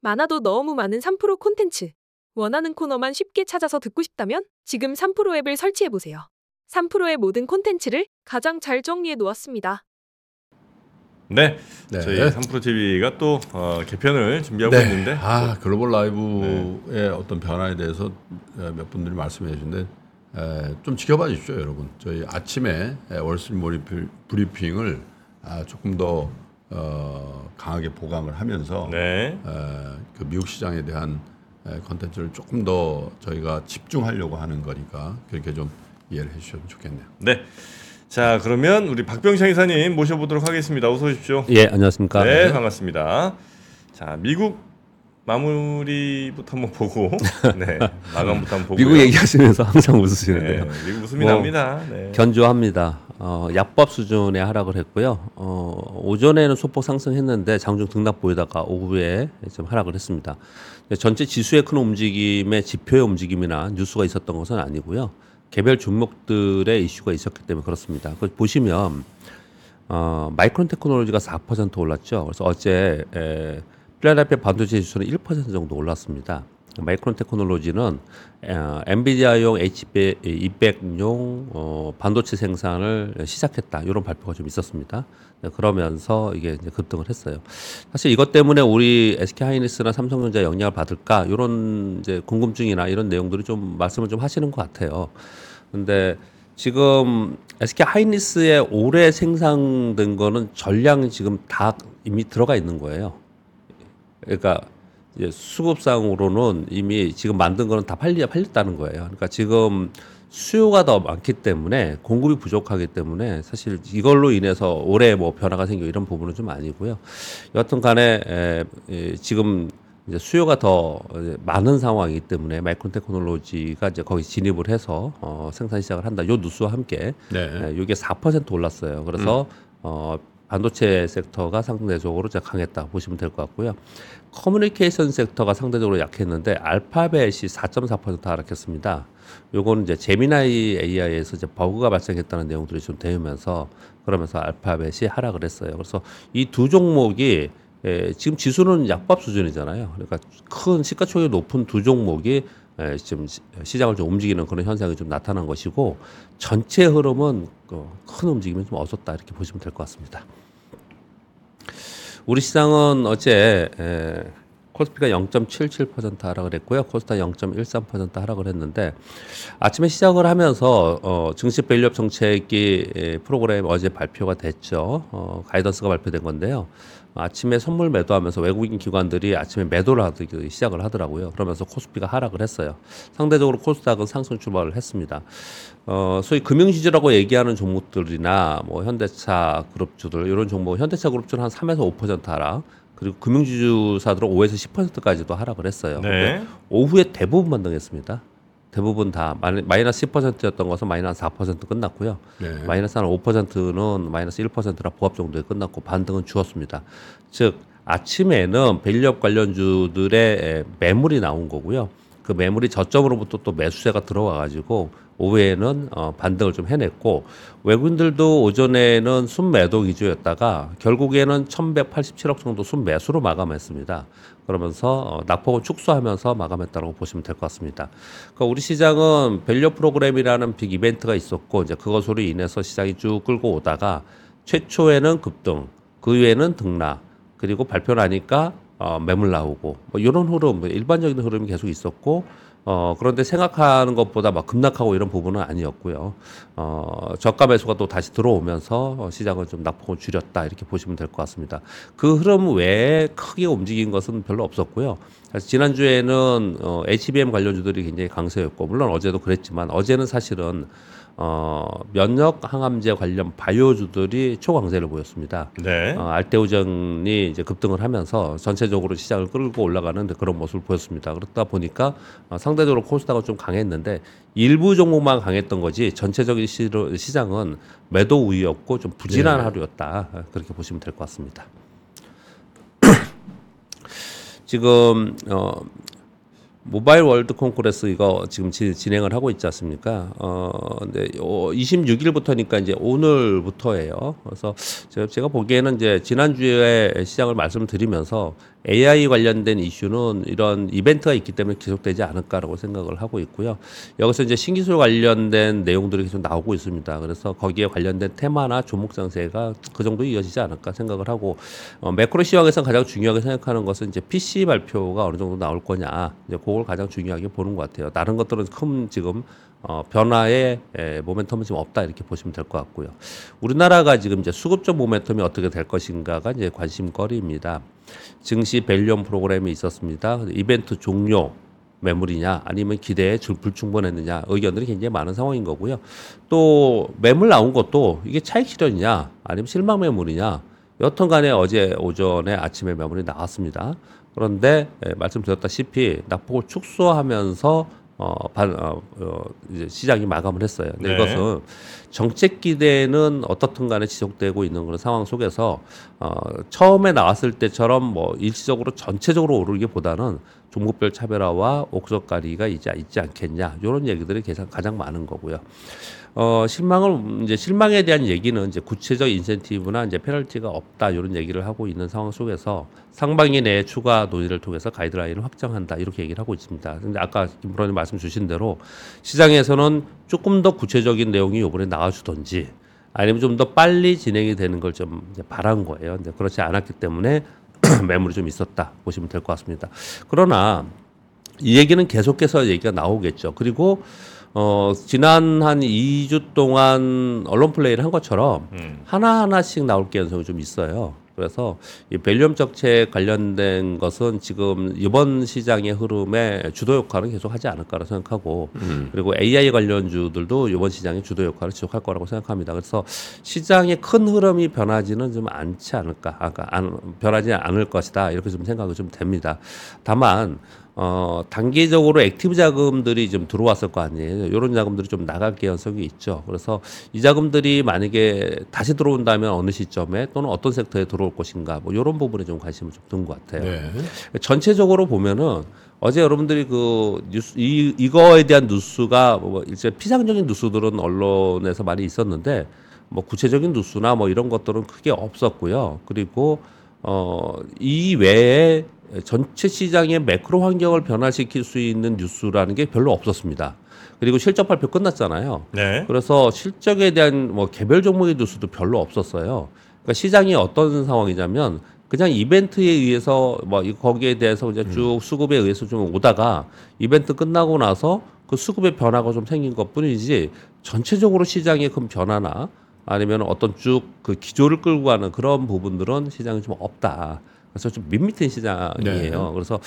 많아도 너무 많은 3프로 콘텐츠. 원하는 코너만 쉽게 찾아서 듣고 싶다면 지금 3프로 앱을 설치해 보세요. 3프로의 모든 콘텐츠를 가장 잘 정리해 놓았습니다. 네, 네. 저희 3프로 TV가 또 어, 개편을 준비하고 네. 있는데 아 글로벌 라이브의 어떤 변화에 대해서 에, 몇 분들이 말씀해 주신데 에, 좀 지켜봐 주십시오, 여러분. 저희 아침에 에, 월스트리트 브리핑을 아, 조금 더 어, 강하게 보강을 하면서 네, 에, 그 미국 시장에 대한 에, 컨텐츠를 조금 더 저희가 집중하려고 하는 거니까 그렇게 좀 이해를 해주시면 좋겠네요. 네. 자, 그러면 우리 박병창 이사님 모셔보도록 하겠습니다. 어서 오십시오. 예, 안녕하십니까. 네, 반갑습니다. 자, 미국 마무리부터 한번 보고, 네, 마감부터 한번 보고. 미국 얘기하시면서 항상 웃으시는데요. 네, 미국 웃음이 뭐, 납니다. 네. 견조합니다. 어, 약법 수준의 하락을 했고요. 어, 오전에는 소폭 상승했는데 장중 등락 보이다가 오후에 좀 하락을 했습니다. 전체 지수의 큰 움직임에 지표의 움직임이나 뉴스가 있었던 것은 아니고요. 개별 종목들의 이슈가 있었기 때문에 그렇습니다. 그 보시면 어, 마이크론 테크놀로지가 4% 올랐죠. 그래서 어제 에, 필라델피아 반도체 지수는 1% 정도 올랐습니다. 마이크론 테크놀로지는 어, 엔비디아용 H200용 어, 반도체 생산을 시작했다. 이런 발표가 좀 있었습니다. 네, 그러면서 이게 이제 급등을 했어요. 사실 이것 때문에 우리 SK 하이닉스나 삼성전자 영향을 받을까 이런 이제 궁금증이나 이런 내용들이 좀 말씀을 좀 하시는 것 같아요. 근데 지금 SK 하이닉스에 올해 생산된 거는 전량이 지금 다 이미 들어가 있는 거예요. 그러니까 이제 수급상으로는 이미 지금 만든 거는 다 팔리 팔렸다는 거예요. 그러니까 지금 수요가 더 많기 때문에 공급이 부족하기 때문에 사실 이걸로 인해서 올해 뭐 변화가 생겨 이런 부분은 좀 아니고요. 여하튼 간에 에, 에, 지금 이제 수요가 더 많은 상황이기 때문에 마이크론 테크놀로지가 이제 거기 진입을 해서 어, 생산 시작을 한다. 요 뉴스와 함께 네. 예, 이게 4% 올랐어요. 그래서 어, 반도체 섹터가 상대적으로 강했다 보시면 될 것 같고요. 커뮤니케이션 섹터가 상대적으로 약했는데 알파벳이 4.4% 하락했습니다. 요거는 이제 제미나이 AI에서 이제 버그가 발생했다는 내용들이 좀 되면서 그러면서 알파벳이 하락을 했어요. 그래서 이 두 종목이 예, 지금 지수는 약밥 수준이잖아요. 그러니까 큰 시가총액이 높은 두 종목이 예, 지금 시- 시장을 좀 움직이는 그런 현상이 좀 나타난 것이고 전체 흐름은 어, 큰 움직임이 좀 없었다 이렇게 보시면 될 것 같습니다. 우리 시장은 어제 에, 코스피가 0.77% 하락을 했고요. 코스닥 0.13% 하락을 했는데 아침에 시작을 하면서 어, 증시 밸류업 정책이 에, 프로그램 어제 발표가 됐죠. 어, guidance가 발표된 건데요. 아침에 선물 매도하면서 외국인 기관들이 아침에 매도를 하기 시작을 하더라고요. 그러면서 코스피가 하락을 했어요. 상대적으로 코스닥은 상승 출발을 했습니다. 어, 소위 금융지주라고 얘기하는 종목들이나 뭐 현대차 그룹주들 이런 종목, 현대차 그룹주는 한 3에서 5% 하락, 그리고 금융지주사들은 5에서 10%까지도 하락을 했어요. 네. 오후에 대부분 반등했습니다. 대부분 다 마이- 마이너스 10%였던 것은 마이너스 4% 끝났고요. 네. 마이너스 한 5%는 마이너스 1%라 보합 정도에 끝났고 반등은 주었습니다. 즉 아침에는 밸류업 관련주들의 에, 매물이 나온 거고요. 그 매물이 저점으로부터 또 매수세가 들어와 가지고 오후에는 어, 반등을 좀 해냈고 외국인들도 오전에는 순매도 위주였다가 결국에는 1,187억 정도 순매수로 마감했습니다. 그러면서 어, 낙폭을 축소하면서 마감했다고 보시면 될 것 같습니다. 그러니까 우리 시장은 value 프로그램이라는 big 이벤트가 있었고 이제 그것으로 인해서 시장이 쭉 끌고 오다가 최초에는 급등, 그 이후에는 등락, 그리고 발표 나니까 어, 매물 나오고 뭐 이런 흐름, 일반적인 흐름이 계속 있었고 어, 그런데 생각하는 것보다 막 급락하고 이런 부분은 아니었고요. 어, 저가 매수가 또 다시 들어오면서 어, 시장을 좀 낙폭을 줄였다 이렇게 보시면 될 것 같습니다. 그 흐름 외에 크게 움직인 것은 별로 없었고요. 지난주에는 어, HBM 관련주들이 굉장히 강세였고 물론 어제도 그랬지만 어제는 사실은 어, 면역 항암제 관련 바이오주들이 초강세를 보였습니다. 네. 어, 알테오전이 이제 급등을 하면서 전체적으로 시장을 끌고 올라가는 그런 모습을 보였습니다. 그렇다 보니까 어, 상대적으로 코스닥은 좀 강했는데 일부 종목만 강했던 거지 전체적인 시, 시장은 매도 우위였고 좀 부진한 네. 하루였다 그렇게 보시면 될 것 같습니다. 지금 어, 모바일 월드 콩쿠레스 이거 지금 지, 진행을 하고 있지 않습니까? 어, 근데 어, 26일부터니까 이제 오늘부터예요. 그래서 제가, 제가 보기에는 이제 지난주에 시장을 말씀드리면서 AI 관련된 이슈는 이런 이벤트가 있기 때문에 계속되지 않을까라고 생각을 하고 있고요. 여기서 이제 신기술 관련된 내용들이 계속 나오고 있습니다. 그래서 거기에 관련된 테마나 종목 장세가 그 정도 이어지지 않을까 생각을 하고 어, 매크로 시황에서 가장 중요하게 생각하는 것은 이제 PC 발표가 어느 정도 나올 거냐 이제 그걸 가장 중요하게 보는 것 같아요. 다른 것들은 큰 지금 어, 변화의 에, 모멘텀은 지금 없다 이렇게 보시면 될 것 같고요. 우리나라가 지금 이제 수급적 모멘텀이 어떻게 될 것인가가 이제 관심거리입니다. 증시 밸류엄 프로그램이 있었습니다. 이벤트 종료 매물이냐 아니면 기대에 줄- 불충분했느냐 의견들이 굉장히 많은 상황인 거고요. 또 매물 나온 것도 이게 차익 실현이냐 아니면 실망 매물이냐 여튼 간에 어제 오전에 아침에 매물이 나왔습니다. 그런데 예, 말씀드렸다시피 낙폭을 축소하면서 어, 반, 어, 어, 이제 시장이 마감을 했어요. 근데 네. 이것은 정책 기대는 어떻든 간에 지속되고 있는 그런 상황 속에서 어, 처음에 나왔을 때처럼 뭐 일시적으로 전체적으로 오르기보다는 종목별 차별화와 옥석 가리가 있지, 있지 않겠냐 이런 얘기들이 가장, 많은 거고요. 어, 실망을 이제 실망에 대한 얘기는 이제 구체적 인센티브나 이제 페널티가 없다 이런 얘기를 하고 있는 상황 속에서 상반기 내에 추가 논의를 통해서 가이드라인을 확정한다 이렇게 얘기를 하고 있습니다. 근데 아까 김부장님 말씀 주신 대로 시장에서는 조금 더 구체적인 내용이 이번에 나와주던지 아니면 좀 더 빨리 진행이 되는 걸 좀 바란 거예요. 근데 그렇지 않았기 때문에 매물이 좀 있었다 보시면 될 것 같습니다. 그러나 이 얘기는 계속해서 얘기가 나오겠죠. 그리고 어 지난 한 2주 동안 언론 플레이를 한 것처럼 음. 하나하나씩 나올 가능성이 좀 있어요. 그래서 이 밸류엄 정책 관련된 것은 지금 이번 시장의 흐름에 주도 역할은 계속 하지 않을까라 생각하고 그리고 AI 관련주들도 이번 시장의 주도 역할을 지속할 거라고 생각합니다. 그래서 시장의 큰 흐름이 변하지는 좀 않지 않을까, 아까 안, 변하지 않을 것이다 이렇게 좀 생각이 좀 됩니다. 다만 어, 단기적으로 active 자금들이 좀 들어왔을 거 아니에요. 이런 자금들이 좀 나갈 가능성이 있죠. 그래서 이 자금들이 만약에 다시 들어온다면 어느 시점에 또는 어떤 sector에 들어올 것인가, 뭐 이런 부분에 좀 관심을 좀 둔 것 같아요. 네. 전체적으로 보면은 어제 여러분들이 그 뉴스 이 이거에 대한 뉴스가 뭐 이제 피상적인 뉴스들은 언론에서 많이 있었는데 뭐 구체적인 뉴스나 뭐 이런 것들은 크게 없었고요. 그리고 어 이 외에 전체 시장의 매크로 환경을 변화시킬 수 있는 뉴스라는 게 별로 없었습니다. 그리고 실적 발표 끝났잖아요. 네. 그래서 실적에 대한 뭐 개별 종목의 뉴스도 별로 없었어요. 그러니까 시장이 어떤 상황이냐면 그냥 이벤트에 의해서 뭐 이- 거기에 대해서 이제 쭉 수급에 의해서 좀 오다가 이벤트 끝나고 나서 그 수급의 변화가 좀 생긴 것 뿐이지 전체적으로 시장의 큰 변화나 아니면 어떤 쭉 그 기조를 끌고 가는 그런 부분들은 시장이 좀 없다. 그래서 좀 밋밋한 시장이에요. 네. 그래서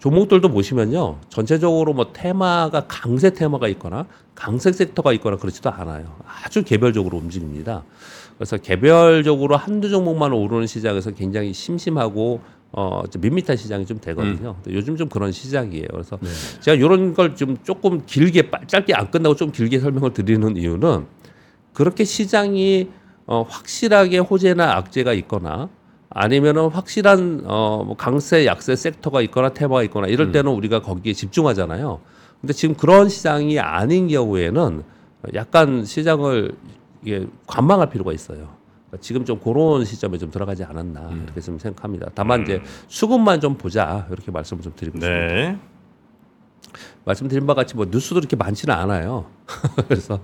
종목들도 보시면요. 전체적으로 뭐 테마가 강세 테마가 있거나 강세 섹터가 있거나 그렇지도 않아요. 아주 개별적으로 움직입니다. 그래서 개별적으로 한두 종목만 오르는 시장에서 굉장히 심심하고 어, 좀 밋밋한 시장이 좀 되거든요. 근데 요즘 좀 그런 시장이에요. 그래서 제가 이런 걸 좀 조금 길게 빠- 짧게 안 끝나고 좀 길게 설명을 드리는 이유는 그렇게 시장이 어, 확실하게 호재나 악재가 있거나 아니면은 확실한 어, 뭐 강세 약세 섹터가 있거나 테마가 있거나 이럴 때는 우리가 거기에 집중하잖아요. 근데 지금 그런 시장이 아닌 경우에는 약간 시장을 이게 관망할 필요가 있어요. 그러니까 지금 좀 그런 시점에 좀 들어가지 않았나 이렇게 좀 생각합니다. 다만 이제 수급만 좀 보자 이렇게 말씀을 좀 드리고 있습니다. 네. 말씀드린 바와 같이 뭐 뉴스도 그렇게 많지는 않아요. 그래서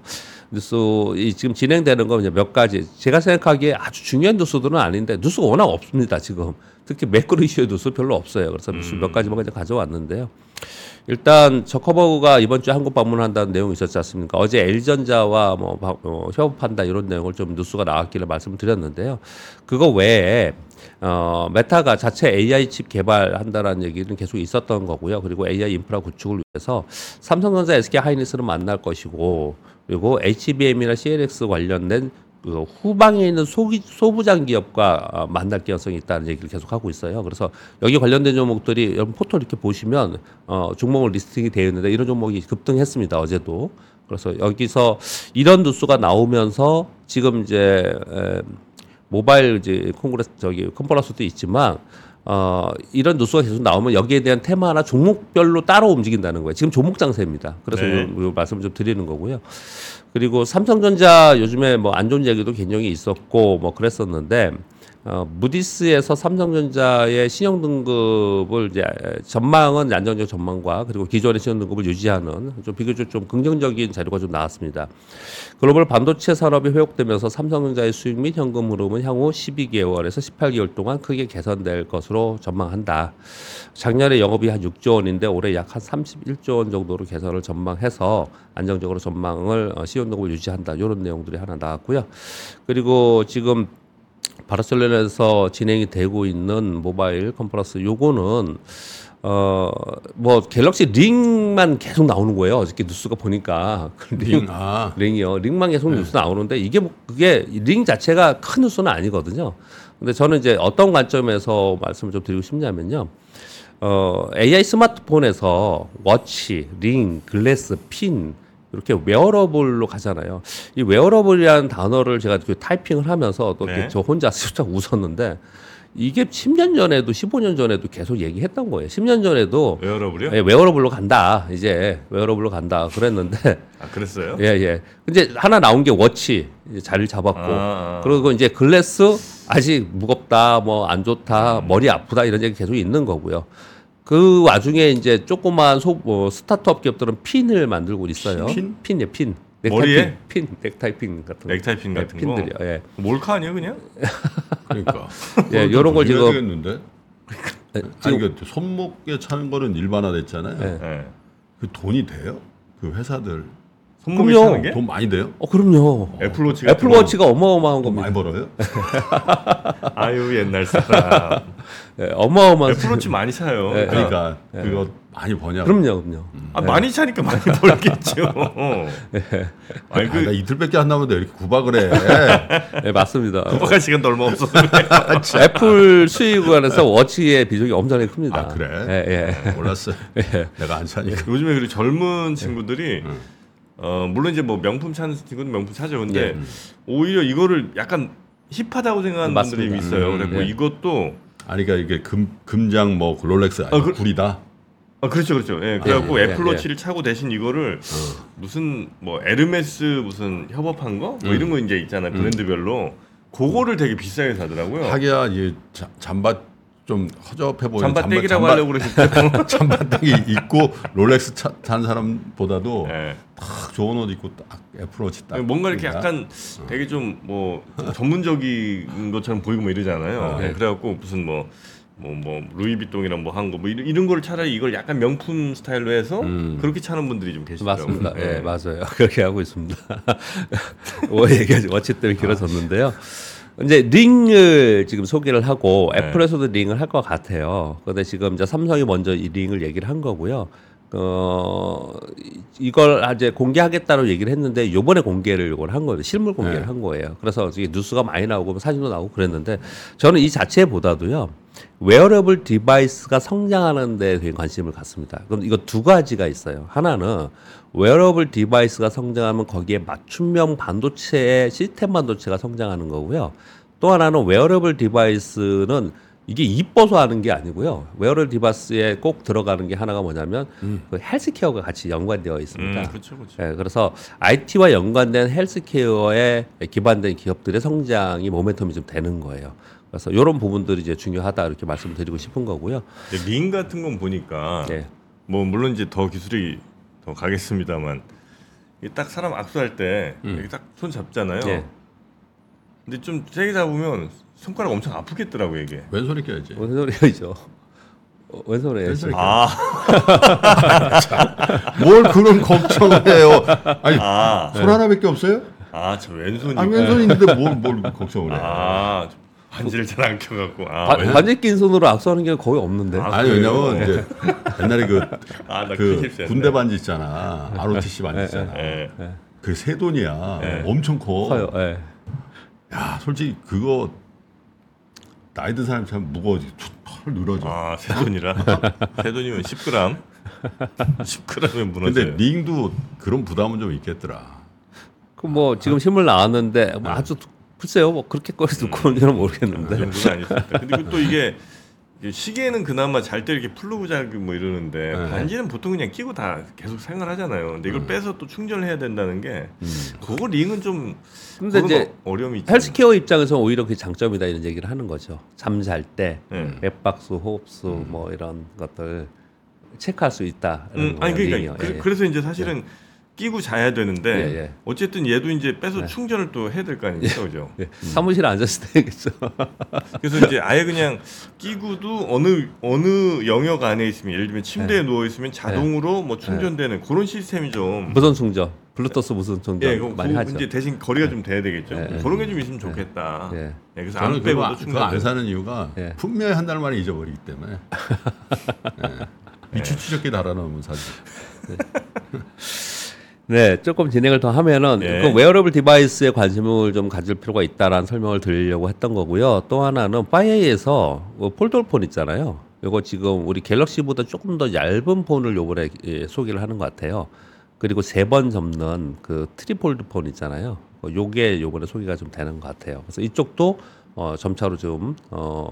뉴스 이 지금 진행되는 거 이제 몇 가지 제가 생각하기에 아주 중요한 뉴스들은 아닌데 뉴스가 워낙 없습니다 지금 특히 매크로 이슈의 뉴스 별로 없어요. 그래서 뉴스 몇 가지만 그냥 가져왔는데요. 일단 저커버그가 이번 주에 한국 방문한다는 내용이 있었지 않습니까? 어제 LG전자와 뭐, 바- 어, 협업한다 이런 내용을 좀 뉴스가 나왔기를 말씀을 드렸는데요. 그거 외에 어, 메타가 자체 AI 칩 개발한다라는 얘기는 계속 있었던 거고요. 그리고 AI 인프라 구축을 위해서 삼성전자, SK 하이닉스는 만날 것이고 그리고 HBM이나 CXL 관련된 그 후방에 있는 소기, 소부장 기업과 어, 만날 가능성이 있다는 얘기를 계속 하고 있어요. 그래서 여기 관련된 종목들이 여러분 포털 이렇게 보시면 어, 종목을 listing이 되어 있는데 이런 종목이 급등했습니다. 어제도. 그래서 여기서 이런 뉴스가 나오면서 지금 이제 에, 모바일 이제 congress 저기 컨퍼런스도 있지만 어 이런 뉴스가 계속 나오면 여기에 대한 테마나 종목별로 따로 움직인다는 거예요. 지금 종목 장세입니다. 그래서 네. 요, 요 말씀을 좀 드리는 거고요. 그리고 삼성전자 요즘에 뭐 안 좋은 얘기도 굉장히 있었고 뭐 그랬었는데 어, 무디스에서 삼성전자의 신용 등급을 이제 전망은 안정적 전망과 그리고 기존의 신용 등급을 유지하는 좀 비교적 좀 긍정적인 자료가 좀 나왔습니다. 글로벌 반도체 산업이 회복되면서 삼성전자의 수익 및 현금 흐름은 향후 12개월에서 18개월 동안 크게 개선될 것으로 전망한다. 작년에 영업이 한 6조 원인데 올해 약 한 31조 원 정도로 개선을 전망해서 안정적으로 전망을 어, 신용 등급을 유지한다. 이런 내용들이 하나 나왔고요. 그리고 지금 바르셀로나에서 진행이 되고 있는 모바일 컨퍼런스 요거는 어 뭐 갤럭시 링만 계속 나오는 거예요. 어저께 뉴스가 보니까 그 링, 링, 아, 링이요. 링만 계속 뉴스 나오는데 이게 뭐 그게 링 자체가 큰 뉴스는 아니거든요. 근데 저는 이제 어떤 관점에서 말씀을 좀 드리고 싶냐면요. 어, AI 스마트폰에서 watch, 링, glass, 핀 이렇게 wearable로 가잖아요. 이 wearable이라는 단어를 제가 그 타이핑을 하면서 또 네. 저 혼자 슬쩍 웃었는데 이게 10년 전에도 15년 전에도 계속 얘기했던 거예요. 10년 전에도 wearable이요? 예, wearable로 간다. 이제 wearable로 간다. 그랬는데 아 그랬어요? 예, 예. 근데 하나 나온 게 watch 이제 자리를 잡았고 아, 아. 그리고 이제 glass 아직 무겁다, 뭐 안 좋다, 머리 아프다 이런 얘기 계속 있는 거고요. 그 와중에 이제 조그만 소, 뭐 스타트업 기업들은 핀을 만들고 있어요. 핀? 핀이요, 핀. 머리에? 핀, 핀, 넥타이 핀 같은 거. 넥타이 핀 네, 같은 거. 핀들이요. 예. 몰카 아니에요 그냥? 그러니까. 예, 요런 걸 지금 되겠는데? 예, 아니 그 손목에 차는 거는 일반화됐잖아요. 네. 네. 그 돈이 돼요? 그 회사들 손목에 그럼요. 차는 게? 돈 많이 돼요? 어 그럼요. 애플워치 애플워치가 어마어마한 돈 겁니다. 많이 벌어요? 거. 아유 옛날 사람. 예, 어마어마한. 애플워치 많이 사요. 네. 그러니까 그거 많이 버냐고. 그럼요, 그럼요. 아 많이 차니까 많이 벌겠죠. 아니 아, 나 그 이틀밖에 안 남았는데 왜 이렇게 구박을 해. 예, 맞습니다. 도박할 시간도 얼마 없어서 그래. 애플 수익 관에서 워치의 비중이 엄청나게 큽니다. 아, 그래? 예, 예. 몰랐어요. 내가 안 사니까. 요즘에 그리고 젊은 친구들이 어 물론 이제 뭐 명품 찾는 친구는 명품 찾아요. 근데 오히려 이거를 약간 hip하다고 생각하는 분들이 맞습니다. 있어요. 음, 그리고 네. 이것도 아니 그러니까 이게 금 금장 뭐 롤렉스 아니 어, 고 그- 구리다. 아 그렇죠 그렇죠. 예, 그래갖고 예, 예, 애플워치를 차고 대신 이거를 무슨 뭐 에르메스 무슨 협업한 거뭐 음. 이런 거 이제 있잖아요 브랜드별로 그거를 되게 비싸게 사더라고요. 하기야 이 자- 잠바 좀 허접해 보이는 잠바떼기라고 하려고 그러셨죠. 잠바떼기 입고 롤렉스 차, 찬 사람보다도 예. 딱 좋은 옷 입고 딱 애플워치 딱 뭔가 이렇게 입는다. 약간 되게 좀 뭐 전문적인 것처럼 보이고 뭐 이러잖아요. 네. 예, 그래갖고 무슨 뭐뭐 뭐 루이비통이랑 뭐 한 거 뭐 이런, 이런 걸 차라리 이걸 약간 명품 스타일로 해서 음. 그렇게 차는 분들이 좀 계시더라고요. 맞습니다. 예, 예. 맞아요. 그렇게 하고 있습니다. 오 얘기가 워치 때문에 길어졌는데요. 이제 링을 지금 소개를 하고 네. 애플에서도 링을 할 것 같아요. 근데 지금 이제 삼성이 먼저 이 링을 얘기를 한 거고요. 어 이- 이걸 이제 공개하겠다고 얘기를 했는데 요번에 공개를 이걸 한 거예요. 실물 공개를 네. 한 거예요. 그래서 이게 뉴스가 많이 나오고 사진도 나오고 그랬는데 저는 이 자체보다도요. wearable device가 성장하는 데 되게 관심을 갖습니다. 그럼 이거 두 가지가 있어요. 하나는 wearable device가 성장하면 거기에 맞춤형 반도체의 시스템 반도체가 성장하는 거고요. 또 하나는 wearable device는 이게 이뻐서 하는 게 아니고요. wearable device에 꼭 들어가는 게 하나가 뭐냐면 그 헬스케어가 같이 연관되어 있습니다. 음, 그렇죠, 그렇죠. 예, 그래서 IT와 연관된 헬스케어에 기반된 기업들의 성장이 모멘텀이 좀 되는 거예요. 그래서 이런 부분들이 이제 중요하다 이렇게 말씀을 드리고 싶은 거고요. 링 같은 건 보니까 예. 뭐 물론 이제 더 기술이 더 가겠습니다만 이게 딱 사람 악수할 때 이렇게 딱손 잡잖아요. 예. 근데 좀 세게 잡으면 손가락 엄청 아프겠더라고 이게. 왼손에 껴야지. 왼손이죠. 어, 왼손에 왼손에 아, 뭘 그런 걱정을 해요? 아니 아, 손 하나밖에 없어요? 아, 저 왼손이. 아 왼손인데 뭘, 뭘 걱정을 해? 아, 저 반지를 잘 안 껴갖고. 아, 바, 왼- 반지 낀 손으로 악수하는 게 거의 없는데. 아, 아니? 왜냐면 이제 옛날에 그, 아, 나 그. 군대 반지 있잖아 ROTC 반지 예, 있잖아 예. 그세 돈이야 예. 엄청 커. 커요. 예. 야 솔직히 그거 나이 든 사람 참 무거워지 털 늘어져. 아, 세 돈이라. 세 돈이면 10g. 10g이면 무너져요. 근데 링도 그런 부담은 좀 있겠더라. 그뭐 지금 실물 나왔는데 뭐 아주 두- 글쎄요 뭐 그렇게까지 두꺼운지는 그 모르겠는데. 정도는 아니었습니다. 근데 그또 이게 시계는 그나마 잘 때 이렇게 풀르고 자고 뭐 이러는데 네. 반지는 보통 그냥 끼고 다 계속 생활 하잖아요. 근데 이걸 빼서 또 충전을 해야 된다는 게 음. 그거 링은 좀 근데 이제 뭐 어려움이 있죠. 헬스케어 입장에서 오히려 그게 장점이다 이런 얘기를 하는 거죠. 잠잘 때 네. 맥박수, 호흡수 뭐 이런 것들 체크할 수 있다. 음, 아니 그러니까 링이요. 그, 예, 래서 이제 사실은 끼고 자야 되는데 예, 예. 어쨌든 얘도 이제 빼서 네. 충전을 또 해야 될 거 아닙니까, 그죠? 예. 사무실에 앉았을 때겠죠. 그래서 이제 아예 그냥 끼고도 어느 어느 영역 안에 있으면 예를 들면 침대에 누워 있으면 자동으로 뭐 충전되는 그런 시스템이 좀 무선 충전, 블루투스 무선 충전 예, 그거, 많이 하죠. 이제 대신 거리가 좀 돼야 되겠죠. 예, 예. 그런 게 좀 있으면 좋겠다. 예. 예, 그래서 저는 안 빼고도 안- 그거 안 충전. 사는 이유가 예. 분명히 한 달 만에 잊어버리기 때문에 예. 위치 추적기 달아놓으면 사지. 네, 조금 진행을 더 하면은 네. 그 wearable device에 관심을 좀 가질 필요가 있다라는 설명을 드리려고 했던 거고요. 또 하나는 화웨이에서 뭐 폴더폰 있잖아요. 이거 지금 우리 갤럭시보다 조금 더 얇은 폰을 요번에 예, 소개를 하는 것 같아요. 그리고 세 번 접는 그 trifold 폰 있잖아요. 어, 요게 요번에 소개가 좀 되는 것 같아요. 그래서 이쪽도 어, 점차로 좀 어,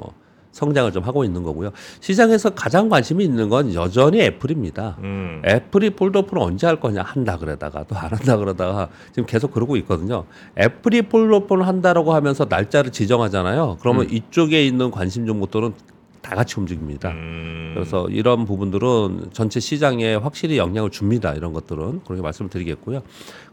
성장을 좀 하고 있는 거고요. 시장에서 가장 관심이 있는 건 여전히 애플입니다. 음. 애플이 폴더폰을 언제 할 거냐 한다 그러다가 또 안 한다 그러다가 지금 계속 그러고 있거든요. 애플이 폴더폰을 한다라고 하면서 날짜를 지정하잖아요. 그러면 이쪽에 있는 관심 종목들은 다 같이 움직입니다. 음. 그래서 이런 부분들은 전체 시장에 확실히 영향을 줍니다. 이런 것들은 그렇게 말씀을 드리겠고요.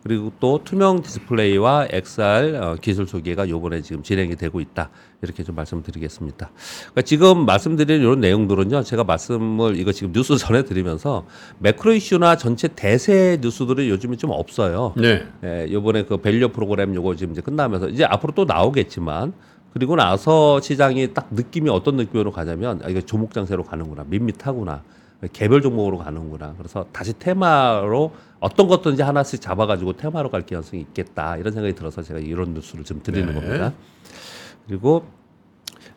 그리고 또 투명 디스플레이와 XR 어, 기술 소개가 요번에 지금 진행이 되고 있다. 이렇게 좀 말씀드리겠습니다. 그러니까 지금 말씀드린 이런 내용들은요. 제가 말씀을 이거 지금 뉴스 전해드리면서 매크로 이슈나 전체 대세 뉴스들이 요즘에 좀 없어요. 네. 예, 요번에 그 value 프로그램 요거 지금 이제 끝나면서 이제 앞으로 또 나오겠지만 그리고 나서 시장이 딱 느낌이 어떤 느낌으로 가냐면 아, 이거 종목 장세로 가는구나 밋밋하구나 개별 종목으로 가는구나 그래서 다시 테마로 어떤 것든지 하나씩 잡아가지고 테마로 갈 가능성이 있겠다 이런 생각이 들어서 제가 이런 뉴스를 좀 드리는 네. 겁니다. 그리고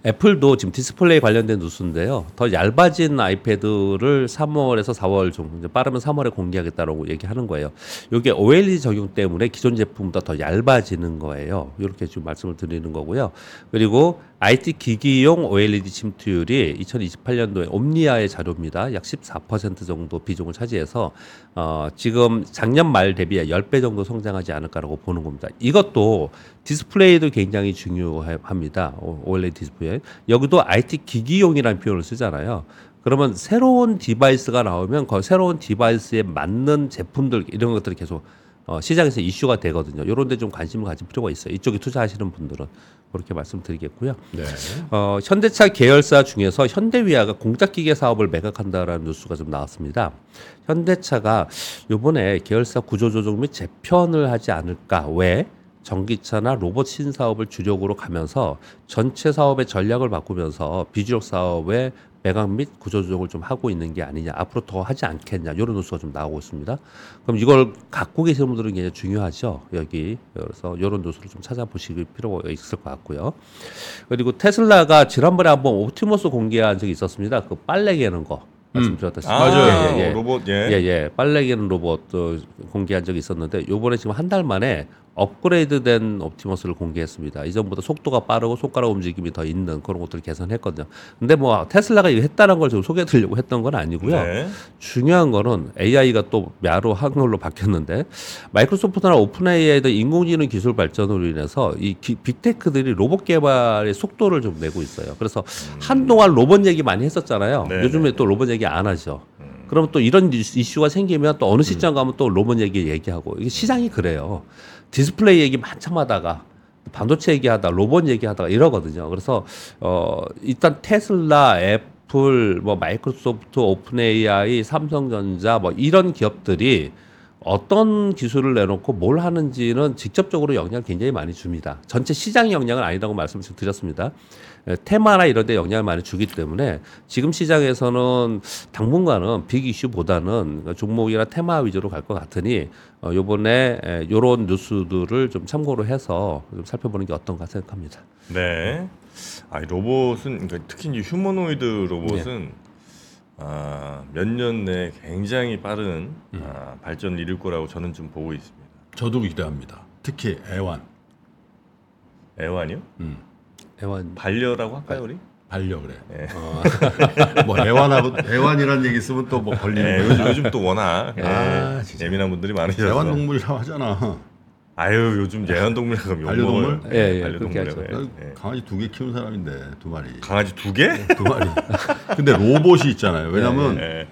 애플도 지금 디스플레이 관련된 뉴스인데요. 더 얇아진 아이패드를 3월에서 4월 정도, 빠르면 3월에 공개하겠다라고 얘기하는 거예요. 이게 OLED 적용 때문에 기존 제품보다 더 얇아지는 거예요. 이렇게 지금 말씀을 드리는 거고요. 그리고 IT 기기용 OLED 침투율이 2028년도에 옴디아의 자료입니다. 약 14% 정도 비중을 차지해서 어, 지금 작년 말 대비해 10배 정도 성장하지 않을까라고 보는 겁니다. 이것도 디스플레이도 굉장히 중요합니다. 오- OLED 디스플레이. 여기도 IT 기기용이라는 표현을 쓰잖아요. 그러면 새로운 device가 나오면 그 새로운 device에 맞는 제품들 이런 것들이 계속 어, 시장에서 이슈가 되거든요. 이런 데 좀 관심을 가질 필요가 있어요. 이쪽에 투자하시는 분들은 그렇게 말씀드리겠고요. 네. 어, 현대차 계열사 중에서 현대위아가 공작기계 사업을 매각한다라는 뉴스가 좀 나왔습니다. 현대차가 요번에 계열사 구조조정 및 재편을 하지 않을까? 왜? 전기차나 로봇 신사업을 주력으로 가면서 전체 사업의 전략을 바꾸면서 비주력 사업의 매각 및 구조조정을 좀 하고 있는 게 아니냐 앞으로 더 하지 않겠냐 이런 뉴스가 좀 나오고 있습니다. 그럼 이걸 갖고 계시는 분들은 굉장히 중요하죠 여기 그래서 이런 뉴스를 좀 찾아보실 필요가 있을 것 같고요. 그리고 테슬라가 지난번에 한번 옵티머스 공개한 적이 있었습니다. 그 빨래 개는 거 말씀드렸다시피 아, 맞아요. 예, 예. 로봇 예. 예, 예. 빨래 개는 로봇도 공개한 적이 있었는데 요번에 지금 한 달 만에 업그레이드된 옵티머스를 공개했습니다. 이전보다 속도가 빠르고 손가락 움직임이 더 있는 그런 것들을 개선했거든요. 근데 뭐 테슬라가 이거 했다는 걸좀 소개해 드리려고 했던 건 아니고요. 네. 중요한 거는 AI가 또 야로 한글로 바뀌었는데 마이크로소프트나 오픈 AI의 인공지능 기술 발전으로 인해서 이 기- 빅테크들이 로봇 개발의 속도를 좀 내고 있어요. 그래서 한동안 로봇 얘기 많이 했었잖아요. 네, 요즘에 또 로봇 얘기 안 하죠. 그러면 또 이런 이슈- 이슈가 생기면 또 어느 시점 가면 또 로봇 얘기 얘기하고 이게 시장이 그래요. 디스플레이 얘기 한참 하다가 반도체 얘기하다 로봇 얘기하다가 이러거든요. 그래서 어 일단 테슬라, 애플, 뭐 마이크로소프트, 오픈 AI, 삼성전자 뭐 이런 기업들이 어떤 기술을 내놓고 뭘 하는지는 직접적으로 영향을 굉장히 많이 줍니다. 전체 시장 영향은 아니라고 말씀을 좀 드렸습니다. 에, 테마나 이런 데 영향을 많이 주기 때문에 지금 시장에서는 당분간은 빅 이슈보다는 종목이나 테마 위주로 갈 것 같으니 어, 요번에 에, 요런 뉴스들을 좀 참고로 해서 좀 살펴보는 게 어떤가 생각합니다. 네. 아, 이 로봇은 그러니까 특히 이제 휴머노이드 로봇은 네. 아, 몇 년 내에 굉장히 빠른 음. 아, 발전을 이룰 거라고 저는 좀 보고 있습니다. 저도 기대합니다. 특히 애완. 애완이요? 음. 애완 반려라고 할까요, 우리? 반려 그래. 예. 뭐 애완하고 애완이라는 얘기 쓰면 또 뭐 걸리는 예, 거야. 요즘, 요즘 또 워낙 아, 예. 예민한 분들이 많으셔서 애완동물이라고 하잖아. 아유 요즘 애완동물이라고 하면 반려동물? 예, 예, 반려동물이라고 그렇게 해요. 나 예. 강아지 두 개 키우는 사람인데 두 마리. 강아지 두 개? 두 마리. 근데 로봇이 있잖아요. 왜냐면 예.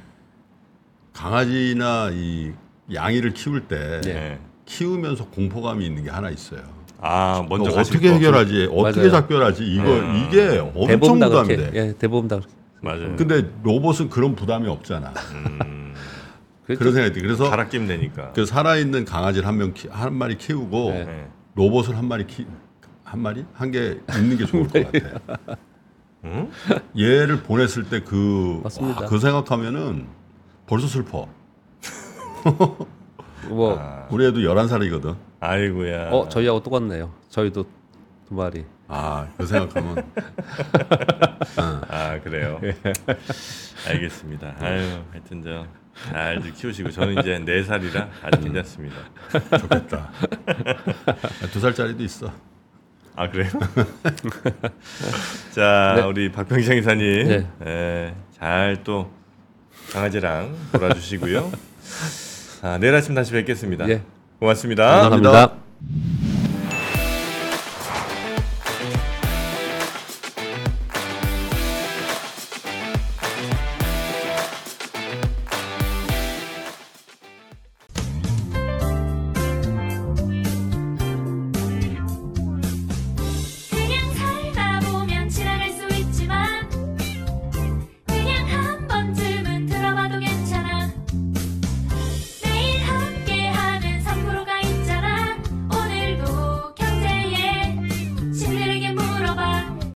강아지나 이 양이를 키울 때 예. 키우면서 공포감이 있는 게 하나 있어요. 아 먼저 너 가실 어떻게 거. 해결하지? 어떻게 맞아요. 작별하지? 이거 음. 이게 엄청 대부분 다 부담이 그렇게. 돼. 예, 대부분 다 그렇게. 맞아요. 근데 로봇은 그런 부담이 없잖아. 음, 그런 생각이 돼. 그래서 갈아 되니까. 그 살아있는 강아지를 한 명 한 마리 키우고 네. 예. 로봇을 한 마리 키 한 마리 한 개 있는 게 좋을 것 같아. 응? 얘를 보냈을 때 그. 그 생각하면은 벌써 슬퍼. 뭐 아, 우리 애도 11살이거든. 아이고야. 어, 저희하고 똑같네요. 저희도 두 마리. 아, 그 생각하면 아 그래요. 알겠습니다. 아유 하여튼 저 잘 키우시고 저는 이제 네 살이라 아주 괜찮습니다. 좋겠다. 두 살짜리도 있어. 아 그래요? 자 네. 우리 박병장 이사님 네. 예, 잘또 강아지랑 놀아주시고요. 아, 내일 아침 다시 뵙겠습니다. 예. 고맙습니다. 감사합니다. 감사합니다.